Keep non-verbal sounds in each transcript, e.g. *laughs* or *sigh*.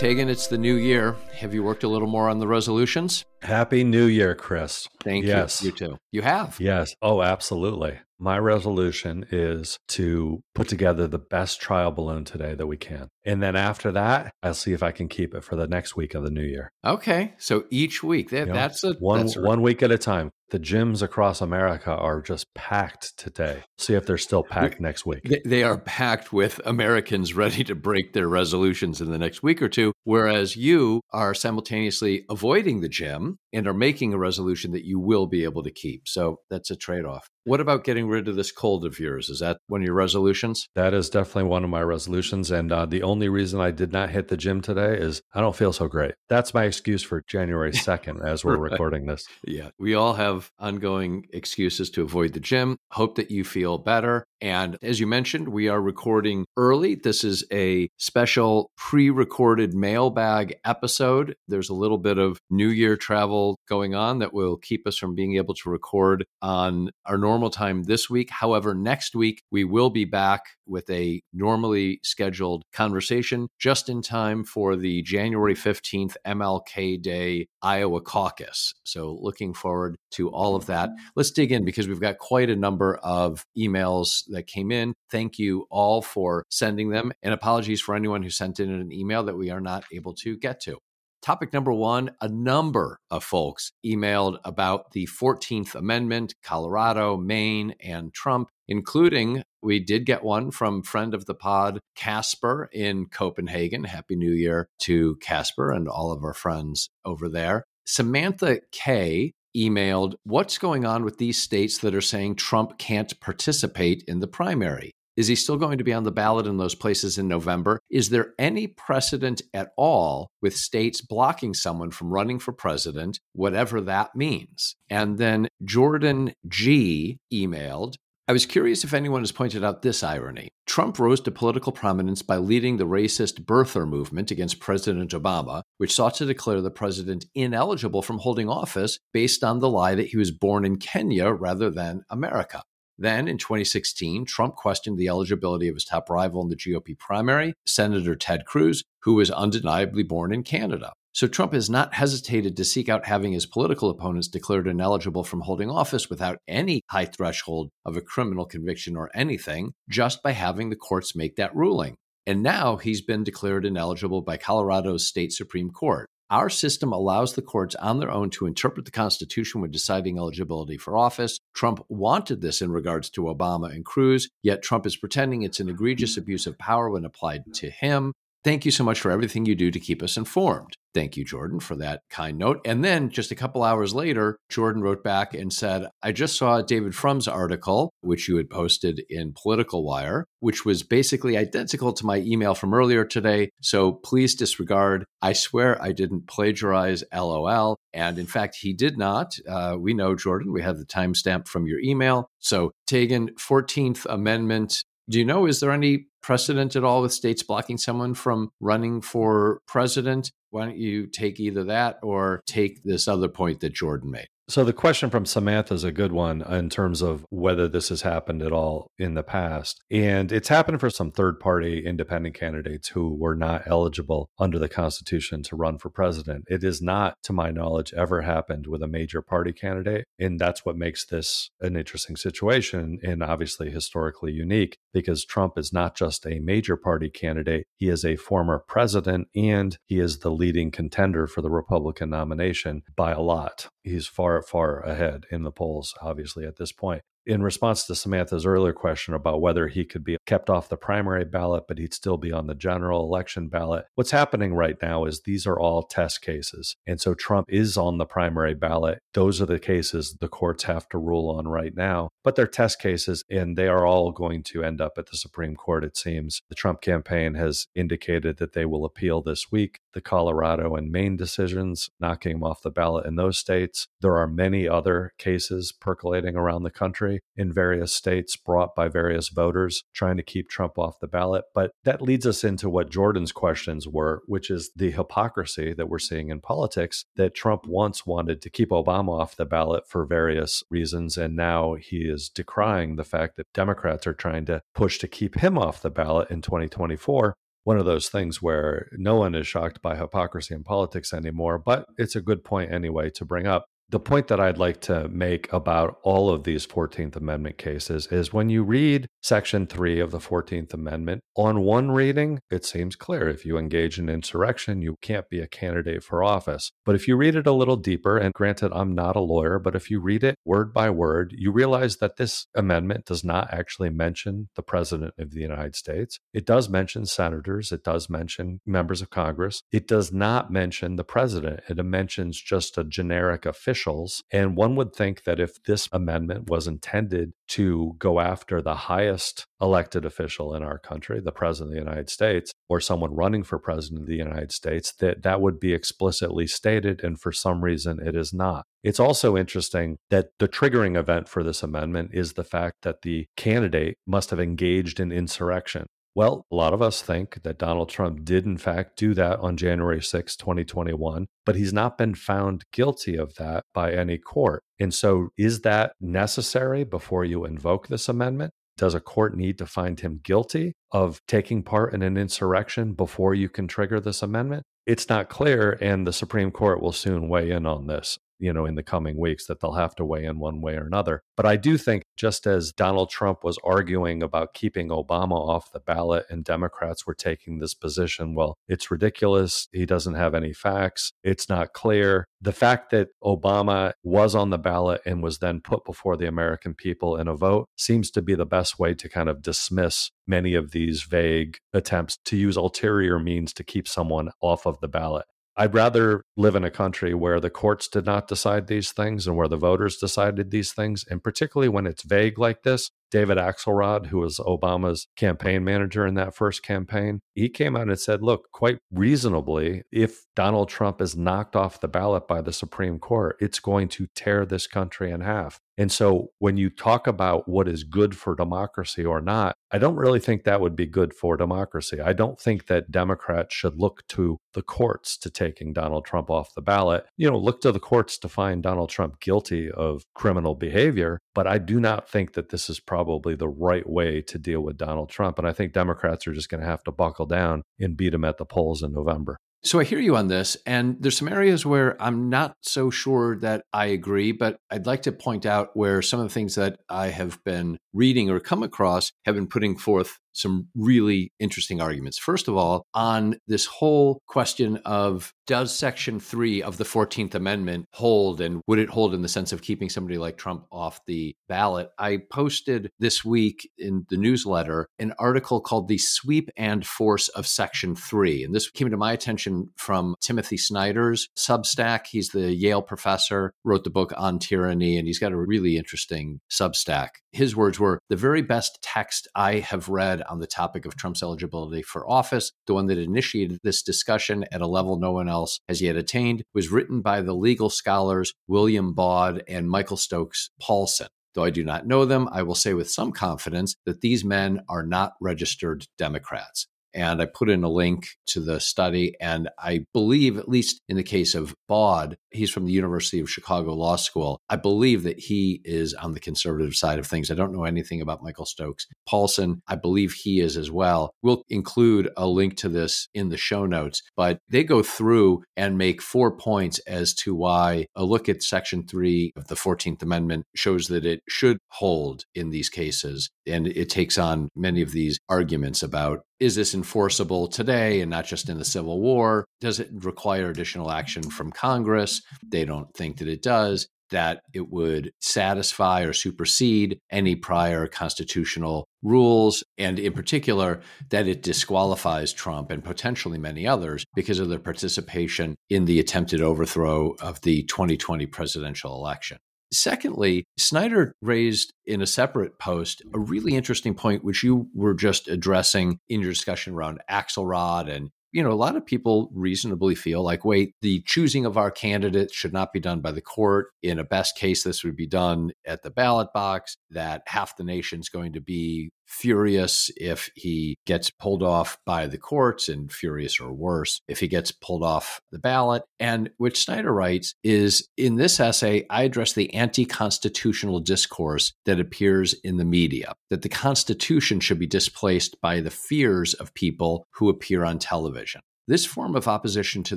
Taegan, it's the new year. Have you worked a little more on the resolutions? Happy New Year, Chris. Thank yes. you. You too. You have. Yes. Oh, absolutely. My resolution is to put together the best trial balloon today that we can. And then after that, I'll see if I can keep it for the next week of the new year. Okay. So each week, that, you know, that's a one that's a, one week at a time. The gyms across America are just packed today. See if they're still packed next week. They are packed with Americans *laughs* ready to break their resolutions in the next week or two, whereas you are simultaneously avoiding the gym and are making a resolution that you will be able to keep. So that's a trade off. What about getting rid of this cold of yours? Is that one of your resolutions? That is definitely one of my resolutions. And uh, the only reason I did not hit the gym today is I don't feel so great. That's my excuse for January 2nd as we're *laughs* right. recording this. Yeah. We all have ongoing excuses to avoid the gym. Hope that you feel better. And as you mentioned, we are recording early. This is a special pre recorded mailbag episode. There's a little bit of New Year travel going on that will keep us from being able to record on our normal time this week. However, next week we will be back with a normally scheduled conversation just in time for the January 15th MLK Day Iowa caucus. So, looking forward to all of that. Let's dig in because we've got quite a number of emails that came in. Thank you all for sending them, and apologies for anyone who sent in an email that we are not able to get to. Topic number one a number of folks emailed about the 14th Amendment, Colorado, Maine, and Trump, including we did get one from friend of the pod, Casper in Copenhagen. Happy New Year to Casper and all of our friends over there. Samantha K emailed, What's going on with these states that are saying Trump can't participate in the primary? Is he still going to be on the ballot in those places in November? Is there any precedent at all with states blocking someone from running for president, whatever that means? And then Jordan G emailed, I was curious if anyone has pointed out this irony. Trump rose to political prominence by leading the racist birther movement against President Obama, which sought to declare the president ineligible from holding office based on the lie that he was born in Kenya rather than America. Then in 2016, Trump questioned the eligibility of his top rival in the GOP primary, Senator Ted Cruz, who was undeniably born in Canada. So Trump has not hesitated to seek out having his political opponents declared ineligible from holding office without any high threshold of a criminal conviction or anything, just by having the courts make that ruling. And now he's been declared ineligible by Colorado's state Supreme Court. Our system allows the courts on their own to interpret the Constitution when deciding eligibility for office. Trump wanted this in regards to Obama and Cruz, yet Trump is pretending it's an egregious abuse of power when applied to him. Thank you so much for everything you do to keep us informed. Thank you, Jordan, for that kind note. And then just a couple hours later, Jordan wrote back and said, I just saw David Frum's article, which you had posted in Political Wire, which was basically identical to my email from earlier today. So please disregard. I swear I didn't plagiarize LOL. And in fact, he did not. Uh, we know, Jordan, we have the timestamp from your email. So, Taegan, 14th Amendment do you know, is there any precedent at all with states blocking someone from running for president? Why don't you take either that or take this other point that Jordan made? So the question from Samantha is a good one in terms of whether this has happened at all in the past. And it's happened for some third party independent candidates who were not eligible under the Constitution to run for president. It has not, to my knowledge, ever happened with a major party candidate. And that's what makes this an interesting situation and obviously historically unique because Trump is not just a major party candidate, he is a former president and he is the leading contender for the Republican nomination by a lot. He's far far, ahead in the polls, obviously, at this point in response to Samantha's earlier question about whether he could be kept off the primary ballot, but he'd still be on the general election ballot, what's happening right now is these are all test cases. And so Trump is on the primary ballot. Those are the cases the courts have to rule on right now, but they're test cases and they are all going to end up at the Supreme Court, it seems. The Trump campaign has indicated that they will appeal this week the Colorado and Maine decisions, knocking him off the ballot in those states. There are many other cases percolating around the country in various states brought by various voters trying to keep Trump off the ballot. But that leads us into what Jordan's questions were, which is the hypocrisy that we're seeing in politics that Trump once wanted to keep Obama off the ballot for various reasons. And now he is decrying the fact that Democrats are trying to push to keep him off the ballot in 2024 one of those things where no one is shocked by hypocrisy in politics anymore, but it's a good point anyway to bring up the point that I'd like to make about all of these 14th Amendment cases is when you read Section 3 of the 14th Amendment, on one reading, it seems clear. If you engage in insurrection, you can't be a candidate for office. But if you read it a little deeper, and granted, I'm not a lawyer, but if you read it word by word, you realize that this amendment does not actually mention the President of the United States. It does mention senators, it does mention members of Congress. It does not mention the President, it mentions just a generic official officials. And one would think that if this amendment was intended to go after the highest elected official in our country, the President of the United States, or someone running for President of the United States, that that would be explicitly stated. And for some reason, it is not. It's also interesting that the triggering event for this amendment is the fact that the candidate must have engaged in insurrection. Well, a lot of us think that Donald Trump did, in fact, do that on January 6, 2021, but he's not been found guilty of that by any court. And so, is that necessary before you invoke this amendment? Does a court need to find him guilty of taking part in an insurrection before you can trigger this amendment? It's not clear, and the Supreme Court will soon weigh in on this you know, in the coming weeks that they'll have to weigh in one way or another. But I do think just as Donald Trump was arguing about keeping Obama off the ballot and Democrats were taking this position, well, it's ridiculous. He doesn't have any facts. It's not clear. The fact that Obama was on the ballot and was then put before the American people in a vote seems to be the best way to kind of dismiss many of these vague attempts to use ulterior means to keep someone off of the ballot. I'd rather live in a country where the courts did not decide these things and where the voters decided these things. And particularly when it's vague like this, David Axelrod, who was Obama's campaign manager in that first campaign, he came out and said, look, quite reasonably, if Donald Trump is knocked off the ballot by the Supreme Court, it's going to tear this country in half. And so when you talk about what is good for democracy or not, I don't really think that would be good for democracy. I don't think that Democrats should look to the courts to taking Donald Trump off the ballot. You know, look to the courts to find Donald Trump guilty of criminal behavior, but I do not think that this is probably the right way to deal with Donald Trump. And I think Democrats are just going to have to buckle down and beat him at the polls in November. So I hear you on this, and there's some areas where I'm not so sure that I agree, but I'd like to point out where some of the things that I have been reading or come across have been putting forth some really interesting arguments. First of all, on this whole question of does Section 3 of the 14th Amendment hold and would it hold in the sense of keeping somebody like Trump off the ballot? I posted this week in the newsletter an article called The Sweep and Force of Section 3. And this came to my attention from Timothy Snyder's Substack. He's the Yale professor, wrote the book on tyranny, and he's got a really interesting Substack. His words were the very best text I have read on the topic of Trump's eligibility for office. The one that initiated this discussion at a level no one else has yet attained was written by the legal scholars William Baude and Michael Stokes Paulsen. Though I do not know them, I will say with some confidence that these men are not registered Democrats and I put in a link to the study. And I believe, at least in the case of Baude, he's from the University of Chicago Law School. I believe that he is on the conservative side of things. I don't know anything about Michael Stokes. Paulsen. I believe he is as well. We'll include a link to this in the show notes, but they go through and make four points as to why a look at Section 3 of the 14th Amendment shows that it should hold in these cases. And it takes on many of these arguments about is this enforceable today and not just in the Civil War? Does it require additional action from Congress? They don't think that it does. That it would satisfy or supersede any prior constitutional rules, and in particular, that it disqualifies Trump and potentially many others because of their participation in the attempted overthrow of the 2020 presidential election. Secondly, Snyder raised in a separate post a really interesting point, which you were just addressing in your discussion around Axelrod and you know, a lot of people reasonably feel like, wait, the choosing of our candidate should not be done by the court. In a best case, this would be done at the ballot box, that half the nation's going to be furious if he gets pulled off by the courts, and furious or worse if he gets pulled off the ballot. And what Snyder writes is in this essay, I address the anti constitutional discourse that appears in the media, that the Constitution should be displaced by the fears of people who appear on television. This form of opposition to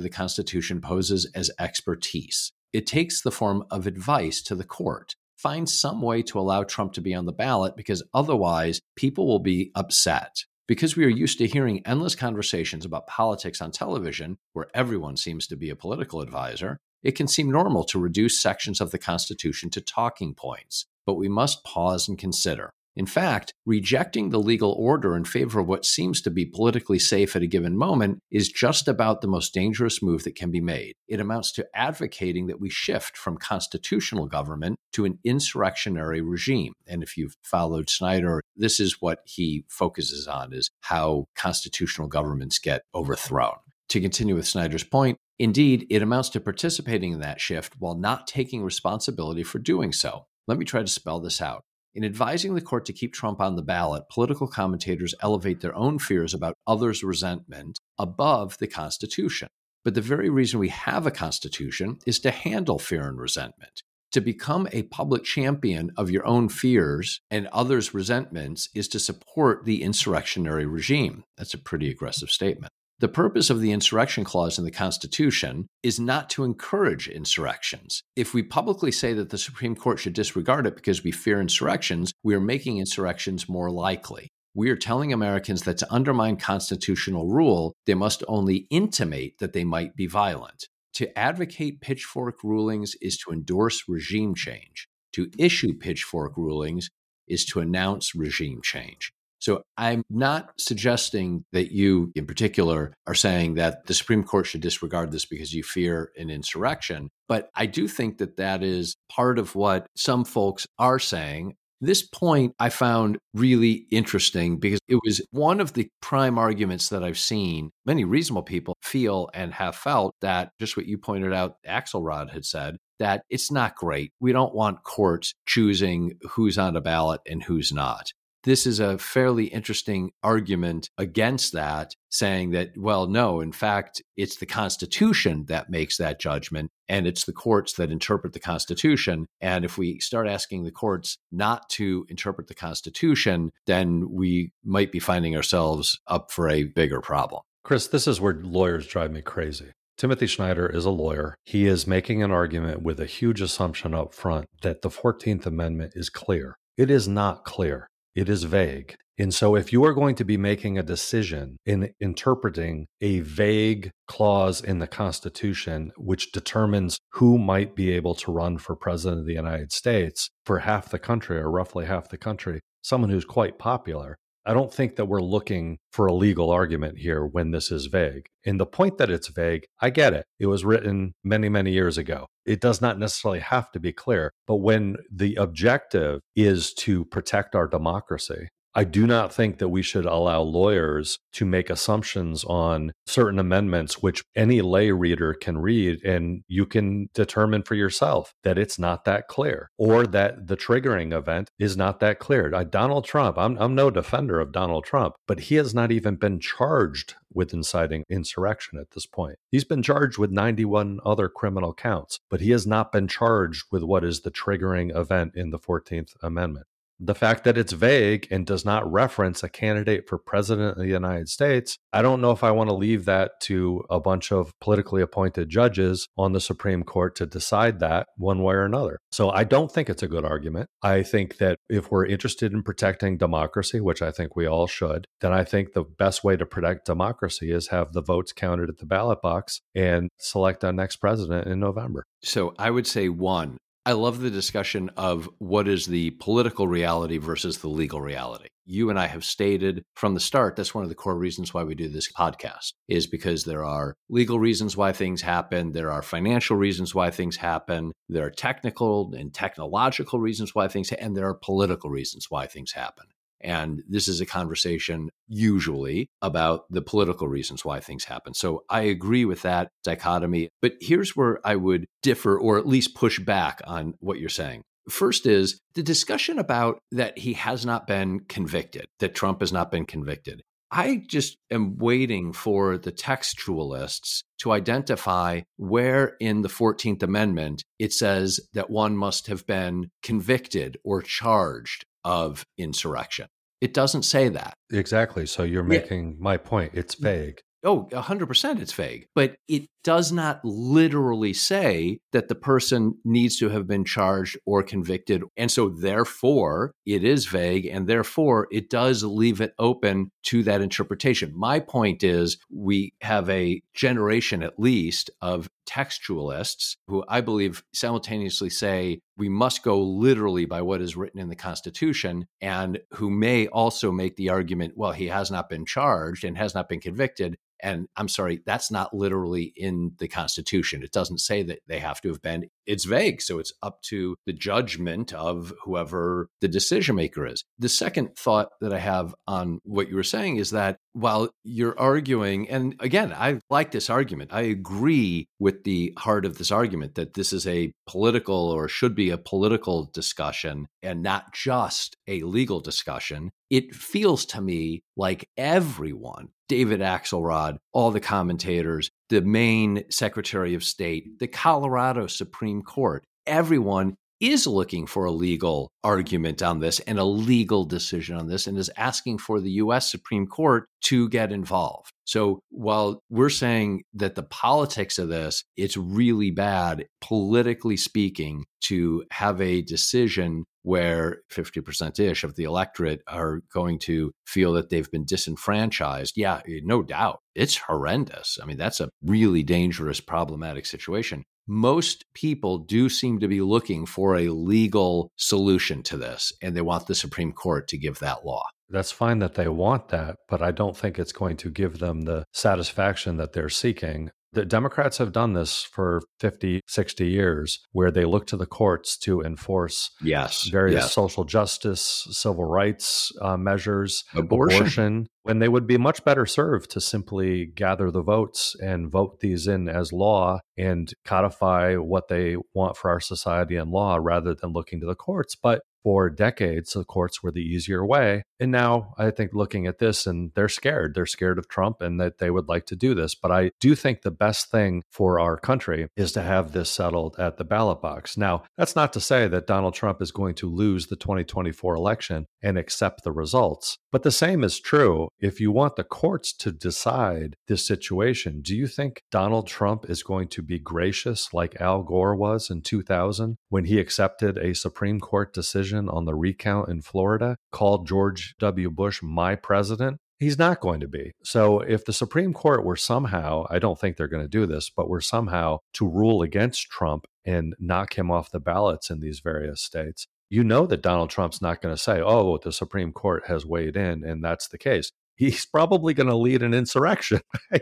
the Constitution poses as expertise. It takes the form of advice to the court find some way to allow Trump to be on the ballot because otherwise people will be upset. Because we are used to hearing endless conversations about politics on television, where everyone seems to be a political advisor, it can seem normal to reduce sections of the Constitution to talking points. But we must pause and consider in fact, rejecting the legal order in favor of what seems to be politically safe at a given moment is just about the most dangerous move that can be made. It amounts to advocating that we shift from constitutional government to an insurrectionary regime. And if you've followed Snyder, this is what he focuses on is how constitutional governments get overthrown. To continue with Snyder's point, indeed, it amounts to participating in that shift while not taking responsibility for doing so. Let me try to spell this out. In advising the court to keep Trump on the ballot, political commentators elevate their own fears about others' resentment above the Constitution. But the very reason we have a Constitution is to handle fear and resentment. To become a public champion of your own fears and others' resentments is to support the insurrectionary regime. That's a pretty aggressive statement. The purpose of the insurrection clause in the Constitution is not to encourage insurrections. If we publicly say that the Supreme Court should disregard it because we fear insurrections, we are making insurrections more likely. We are telling Americans that to undermine constitutional rule, they must only intimate that they might be violent. To advocate pitchfork rulings is to endorse regime change. To issue pitchfork rulings is to announce regime change. So I'm not suggesting that you, in particular, are saying that the Supreme Court should disregard this because you fear an insurrection. But I do think that that is part of what some folks are saying. This point I found really interesting because it was one of the prime arguments that I've seen many reasonable people feel and have felt that just what you pointed out, Axelrod had said, that it's not great. We don't want courts choosing who's on a ballot and who's not this is a fairly interesting argument against that, saying that, well, no, in fact, it's the Constitution that makes that judgment, and it's the courts that interpret the Constitution. And if we start asking the courts not to interpret the Constitution, then we might be finding ourselves up for a bigger problem. Chris, this is where lawyers drive me crazy. Timothy Snyder is a lawyer. He is making an argument with a huge assumption up front that the 14th Amendment is clear. It is not clear it is vague. And so, if you are going to be making a decision in interpreting a vague clause in the Constitution, which determines who might be able to run for president of the United States for half the country or roughly half the country, someone who's quite popular, I don't think that we're looking for a legal argument here when this is vague. And the point that it's vague, I get it. It was written many, many years ago. It does not necessarily have to be clear. But when the objective is to protect our democracy, I do not think that we should allow lawyers to make assumptions on certain amendments, which any lay reader can read and you can determine for yourself that it's not that clear or that the triggering event is not that clear. I, Donald Trump, I'm, I'm no defender of Donald Trump, but he has not even been charged with inciting insurrection at this point. He's been charged with 91 other criminal counts, but he has not been charged with what is the triggering event in the 14th Amendment the fact that it's vague and does not reference a candidate for president of the United States, I don't know if I want to leave that to a bunch of politically appointed judges on the Supreme Court to decide that one way or another. So I don't think it's a good argument. I think that if we're interested in protecting democracy, which I think we all should, then I think the best way to protect democracy is have the votes counted at the ballot box and select our next president in November. So I would say one, I love the discussion of what is the political reality versus the legal reality. You and I have stated from the start that's one of the core reasons why we do this podcast is because there are legal reasons why things happen, there are financial reasons why things happen, there are technical and technological reasons why things and there are political reasons why things happen. And this is a conversation usually about the political reasons why things happen. So I agree with that dichotomy. But here's where I would differ or at least push back on what you're saying. First is the discussion about that he has not been convicted, that Trump has not been convicted. I just am waiting for the textualists to identify where in the 14th Amendment it says that one must have been convicted or charged of insurrection. It doesn't say that. Exactly. So you're making yeah. my point. It's vague. Oh, 100% it's vague. But it does not literally say that the person needs to have been charged or convicted. And so, therefore, it is vague. And therefore, it does leave it open to that interpretation. My point is, we have a generation at least of textualists who I believe simultaneously say we must go literally by what is written in the Constitution, and who may also make the argument, well, he has not been charged and has not been convicted. And I'm sorry, that's not literally in the Constitution. It doesn't say that they have to have been. It's vague. So it's up to the judgment of whoever the decision maker is. The second thought that I have on what you were saying is that while you're arguing, and again, I like this argument, I agree with the heart of this argument that this is a political or should be a political discussion and not just a legal discussion. It feels to me like everyone David Axelrod, all the commentators, the Maine Secretary of State, the Colorado Supreme Court, everyone is looking for a legal argument on this and a legal decision on this and is asking for the US Supreme Court to get involved. So while we're saying that the politics of this, it's really bad, politically speaking, to have a decision where 50% ish of the electorate are going to feel that they've been disenfranchised. Yeah, no doubt. It's horrendous. I mean, that's a really dangerous, problematic situation most people do seem to be looking for a legal solution to this, and they want the Supreme Court to give that law. That's fine that they want that, but I don't think it's going to give them the satisfaction that they're seeking. The Democrats have done this for 50, 60 years, where they look to the courts to enforce yes, various yes. social justice, civil rights uh, measures, abortion. abortion, when they would be much better served to simply gather the votes and vote these in as law and codify what they want for our society and law rather than looking to the courts. But for decades, the courts were the easier way. And now I think looking at this and they're scared. They're scared of Trump and that they would like to do this. But I do think the best thing for our country is to have this settled at the ballot box. Now, that's not to say that Donald Trump is going to lose the 2024 election and accept the results. But the same is true if you want the courts to decide this situation. Do you think Donald Trump is going to be gracious like Al Gore was in 2000 when he accepted a Supreme Court decision on the recount in Florida, called George W. Bush my president? He's not going to be. So, if the Supreme Court were somehow, I don't think they're going to do this, but were somehow to rule against Trump and knock him off the ballots in these various states, you know that Donald Trump's not going to say, oh, the Supreme Court has weighed in and that's the case. He's probably going to lead an insurrection. *laughs*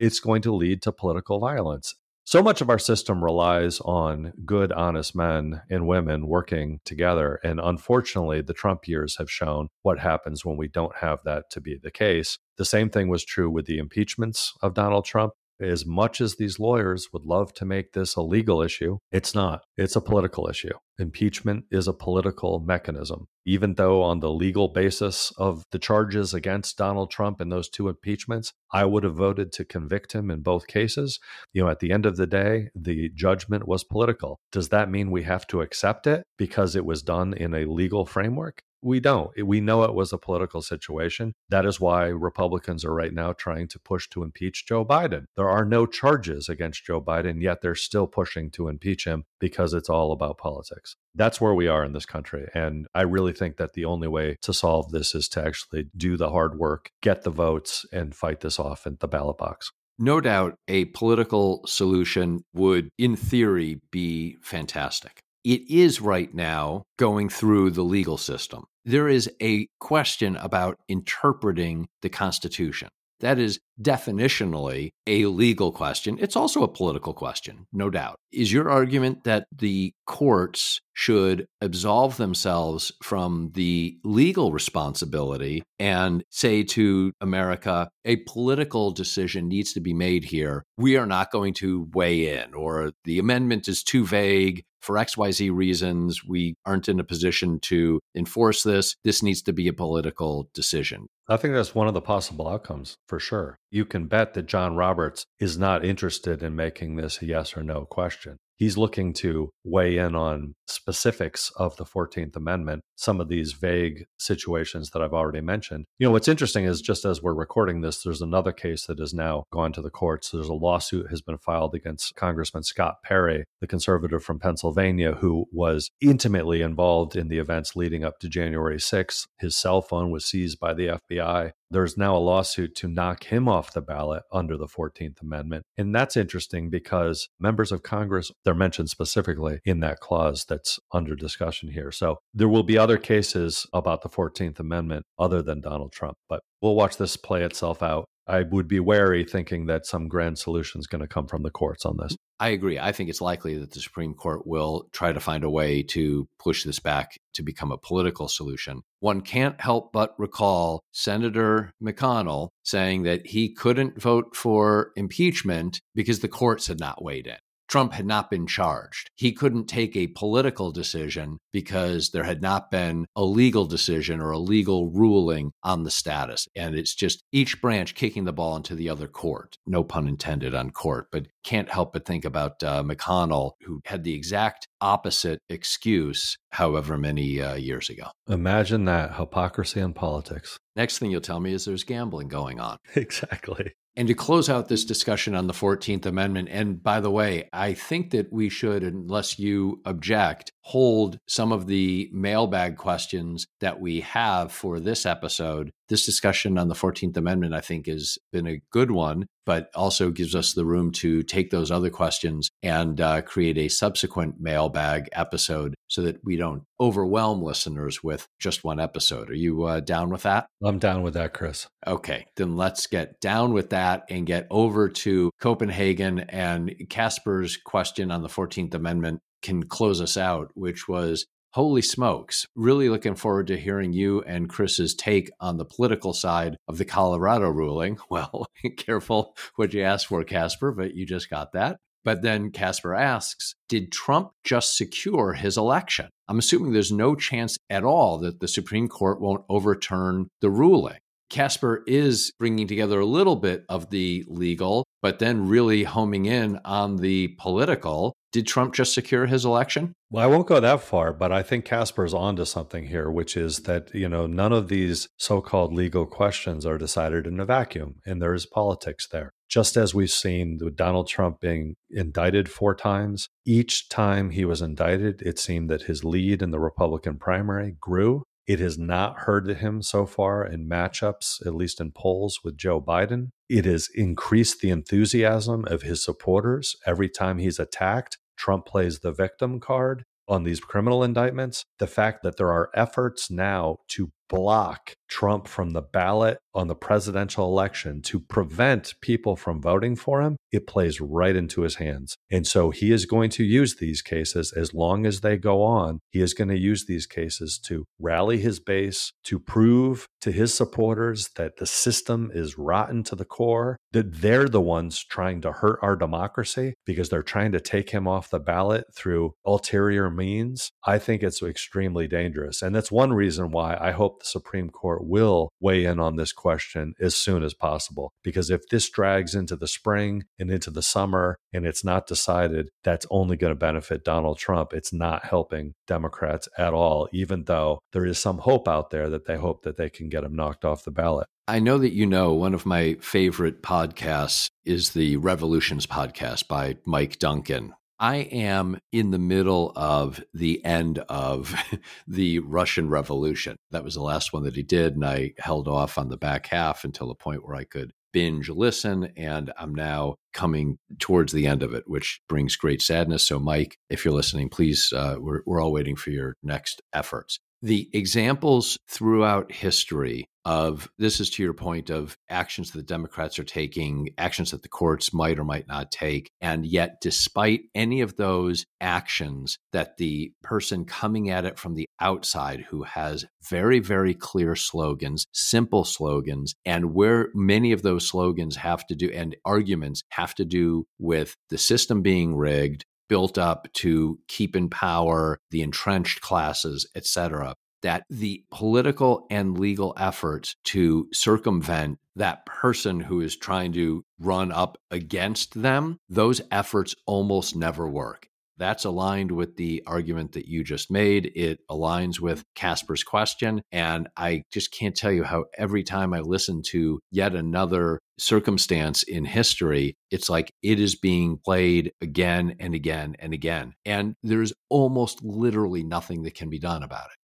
it's going to lead to political violence. So much of our system relies on good, honest men and women working together. And unfortunately, the Trump years have shown what happens when we don't have that to be the case. The same thing was true with the impeachments of Donald Trump as much as these lawyers would love to make this a legal issue, it's not. It's a political issue. Impeachment is a political mechanism. Even though, on the legal basis of the charges against Donald Trump in those two impeachments, I would have voted to convict him in both cases. You know, at the end of the day, the judgment was political. Does that mean we have to accept it because it was done in a legal framework? We don't. We know it was a political situation. That is why Republicans are right now trying to push to impeach Joe Biden. There are no charges against Joe Biden, yet they're still pushing to impeach him because it's all about politics. That's where we are in this country. And I really think that the only way to solve this is to actually do the hard work, get the votes, and fight this off at the ballot box. No doubt a political solution would, in theory, be fantastic it is right now going through the legal system. There is a question about interpreting the Constitution. That is definitionally a legal question. It's also a political question, no doubt. Is your argument that the courts should absolve themselves from the legal responsibility and say to America, a political decision needs to be made here. We are not going to weigh in, or the amendment is too vague for XYZ reasons. We aren't in a position to enforce this. This needs to be a political decision. I think that's one of the possible outcomes for sure. You can bet that John Roberts is not interested in making this a yes or no question he's looking to weigh in on specifics of the 14th Amendment, some of these vague situations that I've already mentioned. You know, what's interesting is just as we're recording this, there's another case that has now gone to the courts. There's a lawsuit has been filed against Congressman Scott Perry, the conservative from Pennsylvania, who was intimately involved in the events leading up to January 6th. His cell phone was seized by the FBI there's now a lawsuit to knock him off the ballot under the 14th Amendment. And that's interesting because members of Congress, they're mentioned specifically in that clause that's under discussion here. So there will be other cases about the 14th Amendment other than Donald Trump, but we'll watch this play itself out. I would be wary thinking that some grand solution is going to come from the courts on this. I agree. I think it's likely that the Supreme Court will try to find a way to push this back to become a political solution. One can't help but recall Senator McConnell saying that he couldn't vote for impeachment because the courts had not weighed in. Trump had not been charged. He couldn't take a political decision because there had not been a legal decision or a legal ruling on the status. And it's just each branch kicking the ball into the other court. No pun intended on court, but can't help but think about uh, McConnell, who had the exact opposite excuse however many uh, years ago. Imagine that hypocrisy in politics. Next thing you'll tell me is there's gambling going on. *laughs* Exactly. And to close out this discussion on the 14th Amendment, and by the way, I think that we should, unless you object, hold some of the mailbag questions that we have for this episode. This discussion on the 14th Amendment, I think, has been a good one, but also gives us the room to take those other questions and uh, create a subsequent mailbag episode so that we don't overwhelm listeners with just one episode. Are you uh, down with that? I'm down with that, Chris. Okay, then let's get down with that and get over to Copenhagen and Casper's question on the 14th Amendment can close us out, which was holy smokes, really looking forward to hearing you and Chris's take on the political side of the Colorado ruling. *laughs* Well, *laughs* careful what you ask for, Casper, but you just got that. But then Casper asks, did Trump just secure his election? I'm assuming there's no chance at all that the Supreme Court won't overturn the ruling. Casper is bringing together a little bit of the legal, but then really homing in on the political. Did Trump just secure his election? Well, I won't go that far, but I think Casper's onto something here, which is that, you know, none of these so called legal questions are decided in a vacuum, and there is politics there. Just as we've seen with Donald Trump being indicted four times, each time he was indicted, it seemed that his lead in the Republican primary grew it has not hurt him so far in matchups, at least in polls with Joe Biden. It has increased the enthusiasm of his supporters. Every time he's attacked, Trump plays the victim card on these criminal indictments. The fact that there are efforts now to block Trump from the ballot on the presidential election to prevent people from voting for him, it plays right into his hands. And so he is going to use these cases as long as they go on. He is going to use these cases to rally his base, to prove to his supporters that the system is rotten to the core, that they're the ones trying to hurt our democracy because they're trying to take him off the ballot through ulterior means. I think it's extremely dangerous. And that's one reason why I hope the Supreme Court will weigh in on this question as soon as possible. Because if this drags into the spring and into the summer and it's not decided, that's only going to benefit Donald Trump. It's not helping Democrats at all, even though there is some hope out there that they hope that they can get him knocked off the ballot. I know that you know one of my favorite podcasts is the Revolutions podcast by Mike Duncan, I am in the middle of the end of *laughs* the Russian Revolution. That was the last one that he did, and I held off on the back half until the point where I could binge listen. And I'm now coming towards the end of it, which brings great sadness. So, Mike, if you're listening, please, uh, we're, we're all waiting for your next efforts. The examples throughout history of this is to your point of actions that the Democrats are taking, actions that the courts might or might not take. And yet, despite any of those actions, that the person coming at it from the outside who has very, very clear slogans, simple slogans, and where many of those slogans have to do and arguments have to do with the system being rigged, built up to keep in power the entrenched classes, etc that the political and legal efforts to circumvent that person who is trying to run up against them, those efforts almost never work. That's aligned with the argument that you just made. It aligns with Casper's question. And I just can't tell you how every time I listen to yet another circumstance in history, it's like it is being played again and again and again. And there's almost literally nothing that can be done about it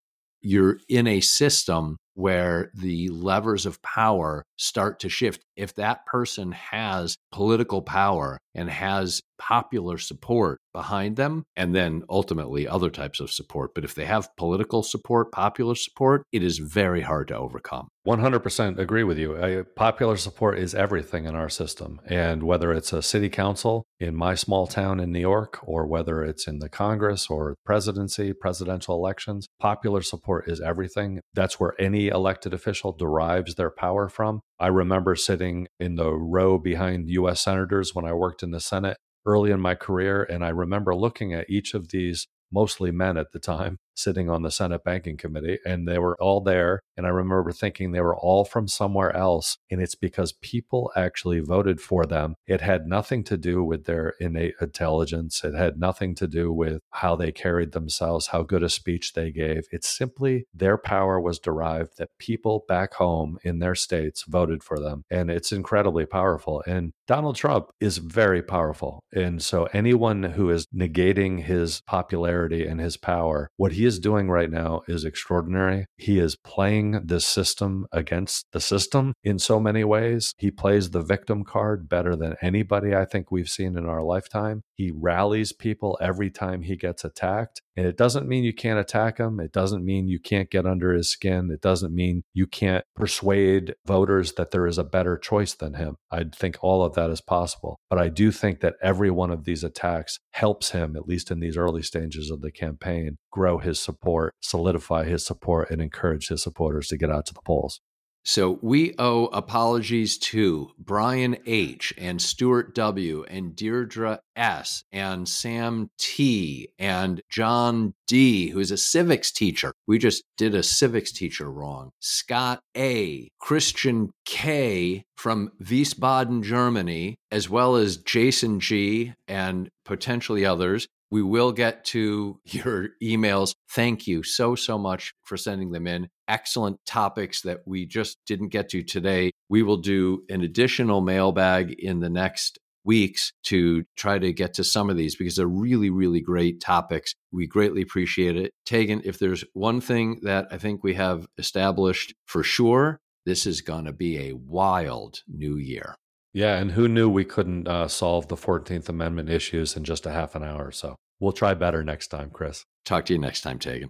you're in a system where the levers of power start to shift. If that person has political power and has popular support behind them, and then ultimately other types of support, but if they have political support, popular support, it is very hard to overcome. 100% agree with you. Popular support is everything in our system. And whether it's a city council in my small town in New York, or whether it's in the Congress or presidency, presidential elections, popular support is everything. That's where any elected official derives their power from. I remember sitting in the row behind US senators when I worked in the Senate early in my career. And I remember looking at each of these, mostly men at the time, sitting on the Senate Banking Committee, and they were all there. And I remember thinking they were all from somewhere else. And it's because people actually voted for them. It had nothing to do with their innate intelligence, it had nothing to do with how they carried themselves, how good a speech they gave. It's simply their power was derived that people back home in their states voted for them. And it's incredibly powerful. And Donald Trump is very powerful. And so anyone who is negating his popularity and his power, what he is doing right now is extraordinary. He is playing this system against the system in so many ways. He plays the victim card better than anybody I think we've seen in our lifetime. He rallies people every time he gets attacked. And it doesn't mean you can't attack him. It doesn't mean you can't get under his skin. It doesn't mean you can't persuade voters that there is a better choice than him. I think all of that is possible. But I do think that every one of these attacks helps him, at least in these early stages of the campaign, grow his support, solidify his support, and encourage his supporters to get out to the polls. So we owe apologies to Brian H. and Stuart W. and Deirdre S. and Sam T. and John D., who's a civics teacher. We just did a civics teacher wrong. Scott A. Christian K. from Wiesbaden, Germany, as well as Jason G. and potentially others. We will get to *laughs* your emails. Thank you so, so much for sending them in. Excellent topics that we just didn't get to today. We will do an additional mailbag in the next weeks to try to get to some of these because they're really, really great topics. We greatly appreciate it. Taegan, if there's one thing that I think we have established for sure, this is going to be a wild new year. Yeah, and who knew we couldn't uh, solve the 14th Amendment issues in just a half an hour? So we'll try better next time, Chris. Talk to you next time, Taegan.